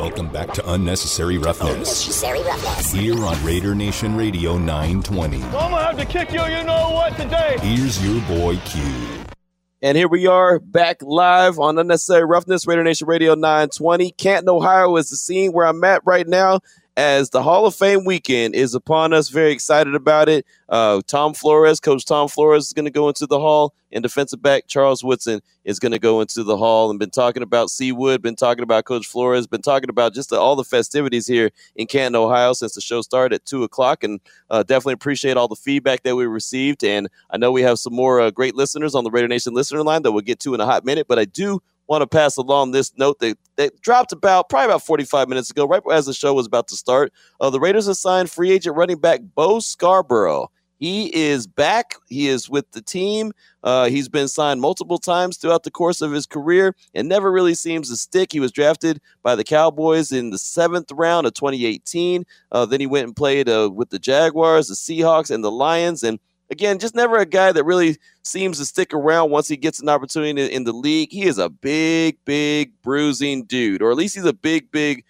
Welcome back to Unnecessary Roughness. Unnecessary Roughness. Here on Raider Nation Radio 920. I'm gonna have to kick you, you know what, today. Here's your boy Q. And here we are back live on Unnecessary Roughness, Raider Nation Radio 920. Canton, Ohio is the scene where I'm at right now as the Hall of Fame weekend is upon us. Very excited about it. Uh, Tom Flores, Coach Tom Flores, is going to go into the Hall, and defensive back Charles Woodson is going to go into the Hall. And been talking about C Wood, been talking about Coach Flores, been talking about just the, all the festivities here in Canton, Ohio, since the show started at two o'clock. And uh, definitely appreciate all the feedback that we received. And I know we have some more uh, great listeners on the Raider Nation listener line that we'll get to in a hot minute. But I do want to pass along this note that, that dropped about probably about 45 minutes ago, right as the show was about to start. Uh, the Raiders assigned free agent running back Bo Scarborough. He is back. He is with the team. Uh, he's been signed multiple times throughout the course of his career and never really seems to stick. He was drafted by the Cowboys in the seventh round of 2018. Uh, then he went and played uh, with the Jaguars, the Seahawks, and the Lions. And again, just never a guy that really seems to stick around once he gets an opportunity in the league. He is a big, big bruising dude, or at least he's a big, big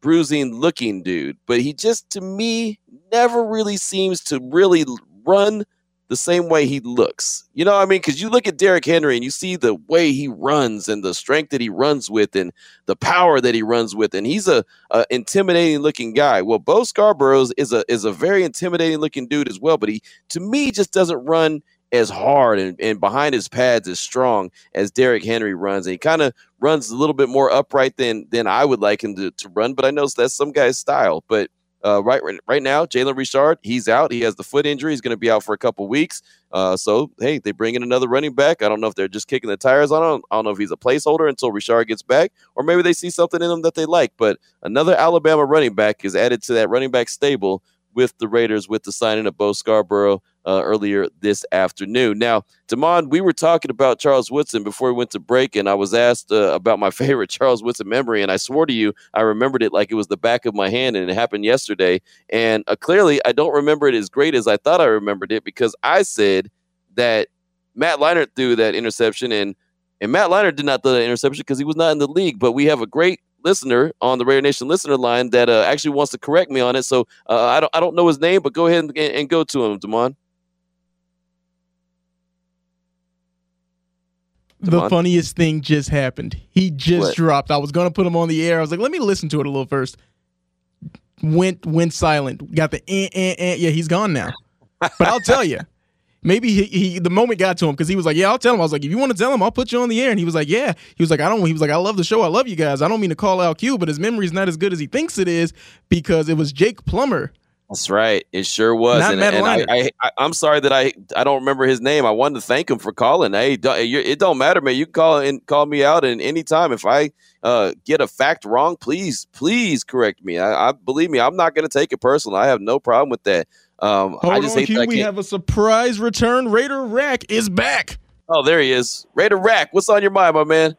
bruising looking dude. But he just, to me, never really seems to really run the same way he looks. You know what I mean? Because you look at Derrick Henry and you see the way he runs and the strength that he runs with and the power that he runs with, and he's a, a intimidating looking guy. Well, Bo Scarborough is a is a very intimidating looking dude as well, but he to me just doesn't run as hard and, and behind his pads as strong as Derrick Henry runs. And he kind of runs a little bit more upright than than I would like him to, to run, but I know that's some guy's style. But uh, right, right, now, Jalen Richard, he's out. He has the foot injury. He's going to be out for a couple weeks. Uh, so, hey, they bring in another running back. I don't know if they're just kicking the tires on him. I don't know if he's a placeholder until Richard gets back, or maybe they see something in him that they like. But another Alabama running back is added to that running back stable with the Raiders with the signing of Bo Scarborough uh, earlier this afternoon. Now, Damon, we were talking about Charles Woodson before we went to break, and I was asked uh, about my [LAUGHS] favorite Charles Woodson memory, and I swore to you I remembered it like it was the back of my hand, and it happened yesterday. And uh, clearly, I don't remember it as great as I thought I remembered it because I said that Matt Leinart threw that interception, and and Matt Leinart did not throw that interception because he was not in the league. But we have a great listener on the Raider Nation listener line that uh, actually wants to correct me on it. So uh, I don't I don't know his name, but go ahead and, and go to him, Damon. The funniest thing just happened. He just what? dropped. I was gonna put him on the air. I was like, let me listen to it a little first. Went went silent. Got the eh, eh, eh. yeah. He's gone now. But I'll tell you, maybe he, he the moment got to him because he was like, yeah, I'll tell him. I was like, if you want to tell him, I'll put you on the air. And he was like, yeah. He was like, I don't. He was like, I love the show. I love you guys. I don't mean to call out Q, but his memory's not as good as he thinks it is because it was Jake Plummer that's right. It sure was. Not and, and I, I, am sorry that I, I don't remember his name. I wanted to thank him for calling. Hey, it don't matter, man. You can call and call me out at any time. If I uh, get a fact wrong, please, please correct me. I, I believe me. I'm not going to take it personal. I have no problem with that. Um, Hold I just on, hate We have a surprise return. Raider Rack is back. Oh, there he is. Raider Rack. What's on your mind, my man?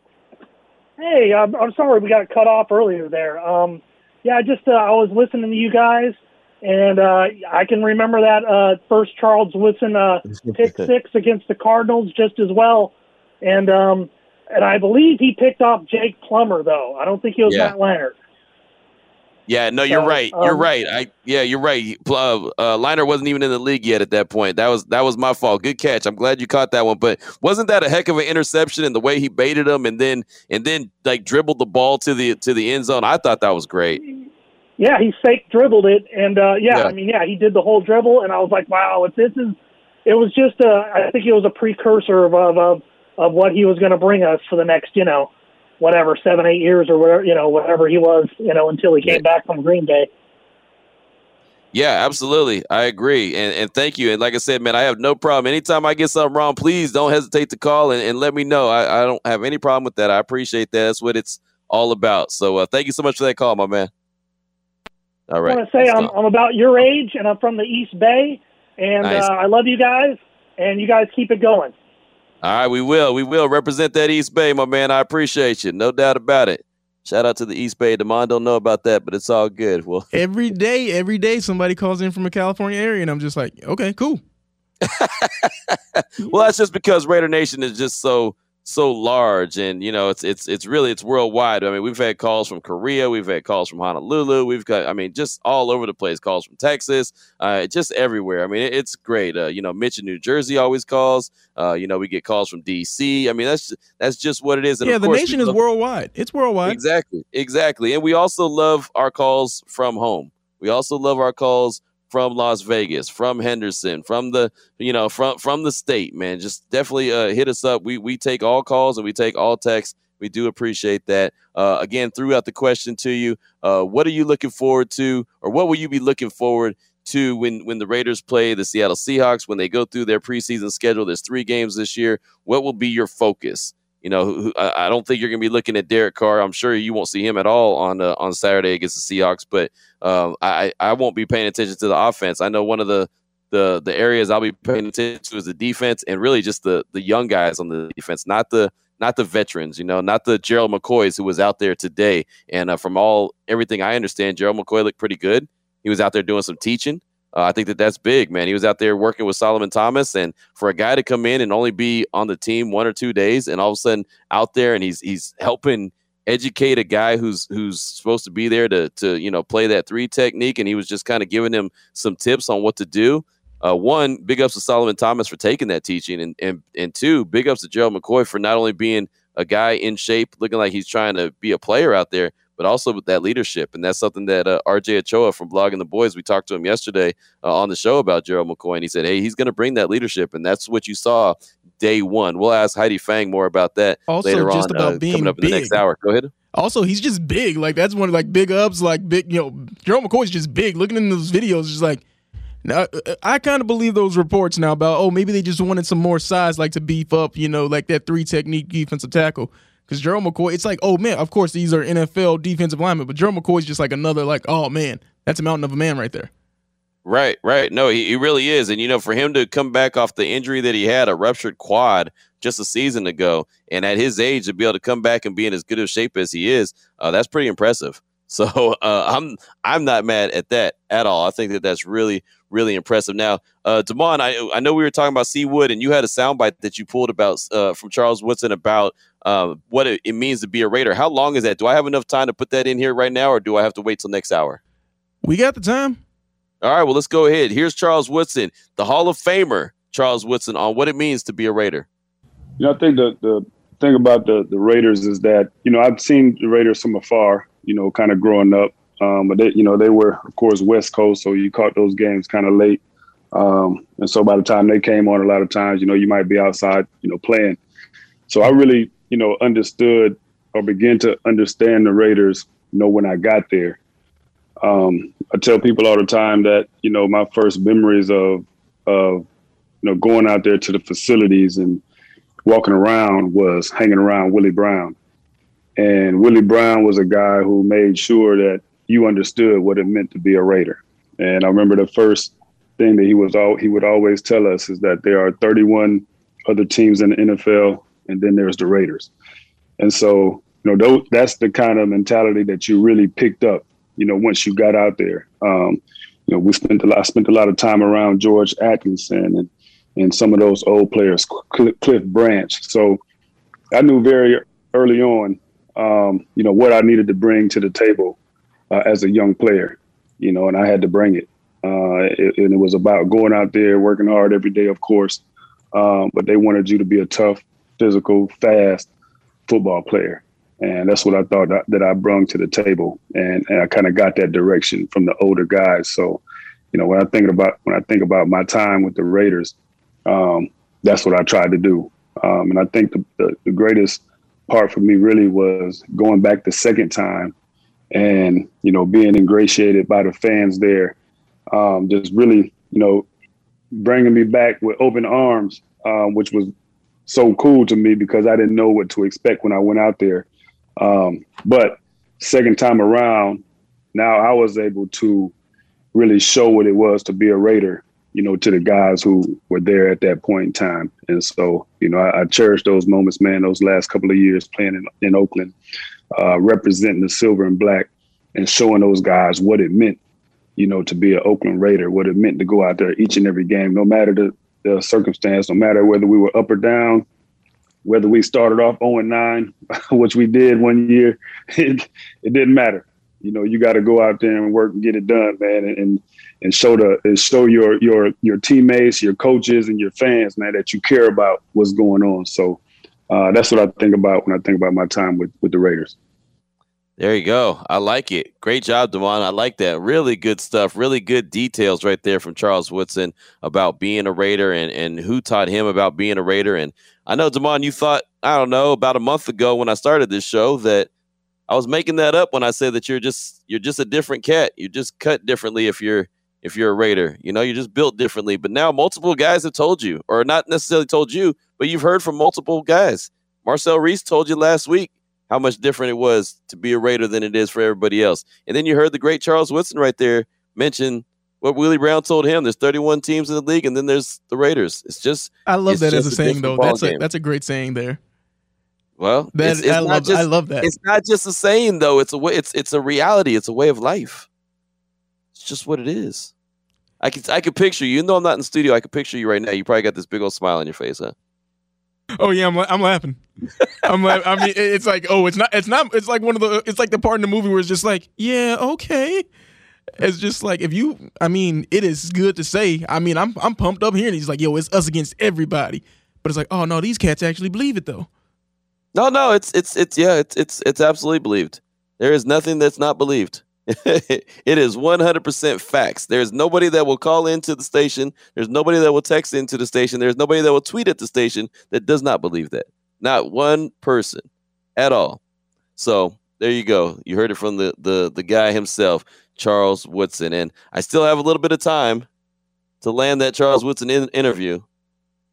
Hey, I'm, I'm sorry we got cut off earlier there. Um, yeah, just uh, I was listening to you guys and uh, I can remember that uh, first Charles Woodson uh, pick [LAUGHS] six against the Cardinals just as well. And um, and I believe he picked off Jake Plummer though. I don't think he was yeah. Matt Leinart. Yeah, no, you're So, right. You're um, right. I yeah, you're right. Uh, uh, Leinart wasn't even in the league yet at that point. That was that was my fault. Good catch. I'm glad you caught that one. But wasn't that a heck of an interception and the way he baited him and then and then like dribbled the ball to the to the end zone? I thought that was great. Yeah, he fake dribbled it, and uh, yeah, Yeah. I mean, yeah, he did the whole dribble, and I was like, wow, if this is, it was just, uh, I think it was a precursor of of of, of what he was going to bring us for the next, you know, whatever seven eight years or whatever, you know, whatever he was, you know, until he came back from Green Bay. Yeah, absolutely. I agree. And and thank you. And like I said, man, I have no problem. Anytime I get something wrong, please don't hesitate to call and, and let me know. I, I don't have any problem with that. I appreciate that. That's what it's all about. So uh, thank you so much for that call, my man. All right. I want to say I'm. I'm about your age, and I'm from the East Bay, and Nice. uh, I love you guys, and you guys keep it going. All right, we will. We will represent that East Bay, my man. I appreciate you. No doubt about it. Shout out to the East Bay. Damon don't know about that, but it's all good. Well, [LAUGHS] Every day, every day, somebody calls in from a California area, and I'm just like, okay, cool. [LAUGHS] well, that's just because Raider Nation is just so so large, and you know, it's it's it's really it's worldwide. I mean, we've had calls from Korea, we've had calls from Honolulu, we've got, I mean, just all over the place. Calls from Texas, uh, just everywhere. I mean, it, it's great. Uh, you know, Mitch in New Jersey always calls. Uh, you know, we get calls from DC. I mean, that's that's just what it is. And yeah, the nation is love- worldwide. It's worldwide. Exactly, exactly. And we also love our calls from home. We also love our calls from Las Vegas, from Henderson, from the you know from from the state. Man, just definitely uh, hit us up. We we take all calls and we take all texts. We do appreciate that. Uh, again, throughout the question to you, uh, what are you looking forward to, or what will you be looking forward to when when the Raiders play the Seattle Seahawks when they go through their preseason schedule? There's three games this year. What will be your focus? You know, who, I I don't think you're going to be looking at Derek Carr. I'm sure you won't see him at all on uh, on Saturday against the Seahawks. But um, I I won't be paying attention to the offense. I know one of the the the areas I'll be paying attention to is the defense and really just the the young guys on the defense, not the not the veterans. You know, not the Gerald McCoys who was out there today. And uh, from all everything I understand, Gerald McCoy looked pretty good. He was out there doing some teaching. Uh, I think that that's big, man. He was out there working with Solomon Thomas, and for a guy to come in and only be on the team one or two days, and all of a sudden out there, and he's he's helping educate a guy who's who's supposed to be there to to you know play that three technique, and he was just kind of giving him some tips on what to do. Uh, one, big ups to Solomon Thomas for taking that teaching, and and and two, big ups to Gerald McCoy for not only being a guy in shape, looking like he's trying to be a player out there, but also with that leadership. And that's something that uh, RJ Ochoa from Blogging the Boys, we talked to him yesterday uh, on the show about Gerald McCoy, and he said, hey, he's going to bring that leadership, and that's what you saw day one. We'll ask Heidi Fang more about that Also, later just on, about uh, being coming up in the next hour. Go ahead. Also, he's just big. Like that's one of like big ups, like big. You know, Jerome McCoy's just big. Looking in those videos, just like. Now, uh, I kind of believe those reports now about oh maybe they just wanted some more size like to beef up you know like that three technique defensive tackle because Jerome McCoy it's like oh man of course these are NFL defensive linemen but Jerome McCoy's just like another like oh man that's a mountain of a man right there. Right, right. No, he, he really is. And, you know, for him to come back off the injury that he had, a ruptured quad just a season ago, and at his age to be able to come back and be in as good of shape as he is, uh, that's pretty impressive. [LAUGHS] So uh, I'm I'm not mad at that at all. I think that that's really really impressive. Now, uh, Damon, I I know we were talking about C Wood, and you had a soundbite that you pulled about uh, from Charles Woodson about uh, what it, it means to be a Raider. How long is that? Do I have enough time to put that in here right now, or do I have to wait till next hour? We got the time. All right, well, let's go ahead. Here's Charles Woodson, the Hall of Famer, Charles Woodson, on what it means to be a Raider. You know, I think the the thing about the the Raiders is that you know I've seen the Raiders from afar. You know, kind of growing up, um, but they you know they were of course West Coast, so you caught those games kind of late. Um, and so by the time they came on, a lot of times you know you might be outside, you know, playing. So I really you know understood or began to understand the Raiders. You know, when I got there. Um, I tell people all the time that you know my first memories of of you know going out there to the facilities and walking around was hanging around Willie Brown. And Willie Brown was a guy who made sure that you understood what it meant to be a Raider. And I remember the first thing that he was all he would always tell us is that there are 31 other teams in the NFL, and then there's the Raiders. And so, you know, those, that's the kind of mentality that you really picked up, you know, once you got out there. Um, you know, we spent a lot, spent a lot of time around George Atkinson and and some of those old players, Cl- Cliff Branch. So I knew very early on, um, you know, what I needed to bring to the table uh, as a young player, you know, and I had to bring it. Uh, it. And it was about going out there, working hard every day, of course. Um, but they wanted you to be a tough, physical, fast football player. And that's what I thought that, that I brought to the table. And, and I kind of got that direction from the older guys. So, you know, when I think about when I think about my time with the Raiders, um, that's what I tried to do. Um, and I think the, the, the greatest part for me really was going back the second time and you know being ingratiated by the fans there um, just really you know bringing me back with open arms um, which was so cool to me because i didn't know what to expect when i went out there um, but second time around now i was able to really show what it was to be a raider you know, to the guys who were there at that point in time. And so, you know, I, I cherish those moments, man, those last couple of years playing in, in Oakland, uh, representing the silver and black and showing those guys what it meant, you know, to be an Oakland Raider, what it meant to go out there each and every game, no matter the, the circumstance, no matter whether we were up or down, whether we started off 0 9, [LAUGHS] which we did one year, [LAUGHS] it, it didn't matter. You know, you got to go out there and work and get it done, man. And, and and show the and show your your your teammates, your coaches, and your fans, man, that you care about what's going on. So uh, that's what I think about when I think about my time with with the Raiders. There you go. I like it. Great job, Damon. I like that. Really good stuff. Really good details right there from Charles Woodson about being a Raider and, and who taught him about being a Raider. And I know, Damon, you thought, I don't know, about a month ago when I started this show that I was making that up when I said that you're just you're just a different cat. You just cut differently if you're if you're a Raider. You know, you're just built differently. But now multiple guys have told you, or not necessarily told you, but you've heard from multiple guys. Marcel Reese told you last week how much different it was to be a Raider than it is for everybody else. And then you heard the great Charles Woodson right there mention what Willie Brown told him. There's 31 teams in the league, and then there's the Raiders. It's just I love that as a, a saying though. That's game. a that's a great saying there. Well, that, it's, it's I love just, I love that. It's not just a saying though. It's a way. It's it's a reality. It's a way of life. It's just what it is. I can I can picture you. Even though I'm not in the studio, I can picture you right now. You probably got this big old smile on your face, huh? Oh yeah, I'm I'm laughing. I'm la- I mean, it's like oh, it's not it's not it's like one of the it's like the part in the movie where it's just like yeah, okay. It's just like if you, I mean, it is good to say. I mean, I'm I'm pumped up here, and he's like, yo, it's us against everybody. But it's like, oh no, these cats actually believe it though. No, no, it's it's it's yeah, it's it's it's absolutely believed. There is nothing that's not believed. [LAUGHS] it is 100% facts. There's nobody that will call into the station. There's nobody that will text into the station. There's nobody that will tweet at the station that does not believe that. Not one person at all. So there you go. You heard it from the the the guy himself, Charles Woodson. And I still have a little bit of time to land that Charles Woodson in- interview.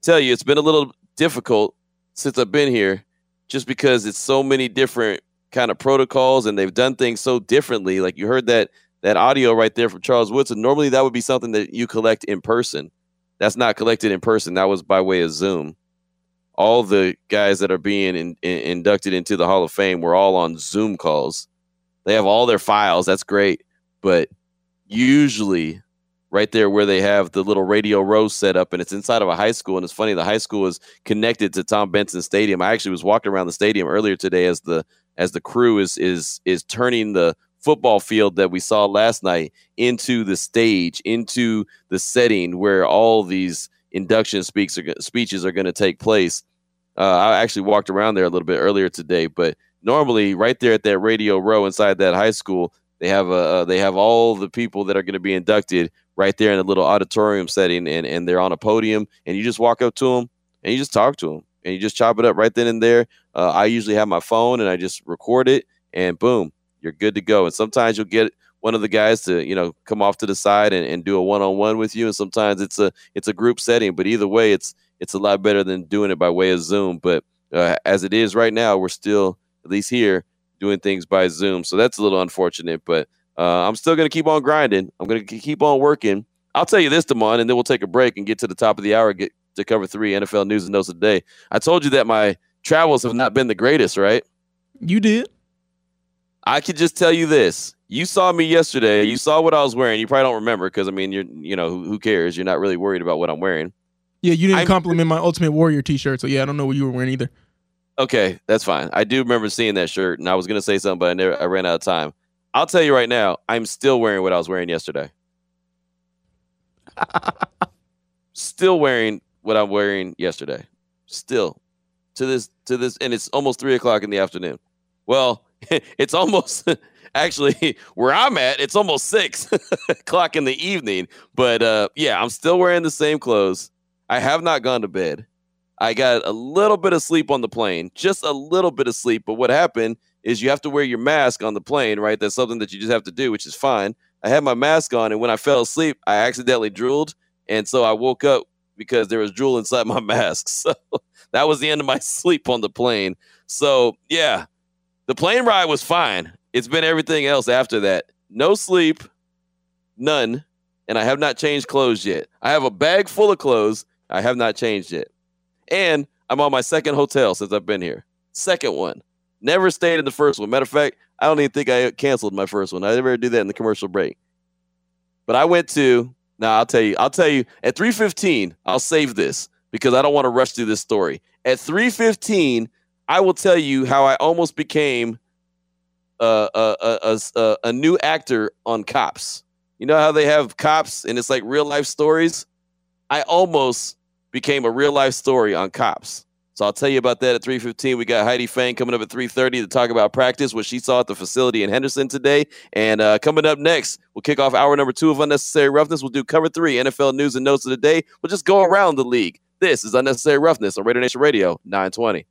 Tell you, it's been a little difficult since I've been here, just because it's so many different kind of protocols and they've done things so differently. Like you heard that that audio right there from Charles Woodson. Normally that would be something that you collect in person. That's not collected in person. That was by way of Zoom. All the guys that are being in, in, inducted into the Hall of Fame were all on Zoom calls. They have all their files. That's great. But usually right there where they have the little radio row set up and it's inside of a high school and it's funny the high school is connected to Tom Benson Stadium. I actually was walking around the stadium earlier today as the as the crew is is is turning the football field that we saw last night into the stage, into the setting where all these induction speaks are, speeches are going to take place. Uh, I actually walked around there a little bit earlier today, but normally right there at that radio row inside that high school, they have a uh, they have all the people that are going to be inducted right there in a little auditorium setting, and and they're on a podium, and you just walk up to them and you just talk to them and you just chop it up right then and there. Uh, I usually have my phone and I just record it, and boom, you're good to go. And sometimes you'll get one of the guys to you know come off to the side and, and do a one-on-one with you, and sometimes it's a it's a group setting. But either way, it's it's a lot better than doing it by way of Zoom. But uh, as it is right now, we're still at least here doing things by Zoom, so that's a little unfortunate. But uh, I'm still going to keep on grinding. I'm going to keep on working. I'll tell you this, Damon, and then we'll take a break and get to the top of the hour. Get to cover three NFL news and notes a day. I told you that my travels have not been the greatest, right? You did. I could just tell you this. You saw me yesterday. You saw what I was wearing. You probably don't remember because I mean, you're you know who, who, cares? You're not really worried about what I'm wearing. Yeah, you didn't I'm, compliment my Ultimate Warrior T-shirt, so yeah, I don't know what you were wearing either. Okay, that's fine. I do remember seeing that shirt, and I was gonna say something, but I never. I ran out of time. I'll tell you right now, I'm still wearing what I was wearing yesterday. [LAUGHS] still wearing what I'm wearing yesterday. Still to this to this, and it's almost three o'clock in the afternoon. Well, [LAUGHS] it's almost [LAUGHS] actually [LAUGHS] where I'm at. It's almost six o'clock in the evening. But uh, yeah, I'm still wearing the same clothes. I have not gone to bed. I got a little bit of sleep on the plane, just a little bit of sleep. But what happened is you have to wear your mask on the plane, right? That's something that you just have to do, which is fine. I had my mask on, and when I fell asleep, I accidentally drooled, and so I woke up because there was drool inside my [LAUGHS] mask. So that was the end of my [LAUGHS] sleep on the plane. So yeah, the plane ride was fine. It's been everything else after that. No sleep, none, and I have not changed clothes yet. I have a bag full of clothes. I have not changed yet. And I'm on my second hotel since I've been here. Second one. Never stayed in the first one. Matter of fact, I don't even think I canceled my first one. I never do that in the commercial break. But I went to now I'll tell you, I'll tell you at 315, I'll save this because I don't want to rush through this story. At 315, I will tell you how I almost became a, a, a, a, a new actor on Cops. You know how they have Cops and it's like real life stories? I almost became a real life story on Cops. So I'll tell you about that at 3:15. We got Heidi Fang coming up at 3:30 to talk about practice, what she saw at the facility in Henderson today. And uh, coming up next, we'll kick off hour number two of Unnecessary Roughness. We'll do cover three NFL news and notes of the day. We'll just go around the league. This is Unnecessary Roughness on Raider Nation Radio 920.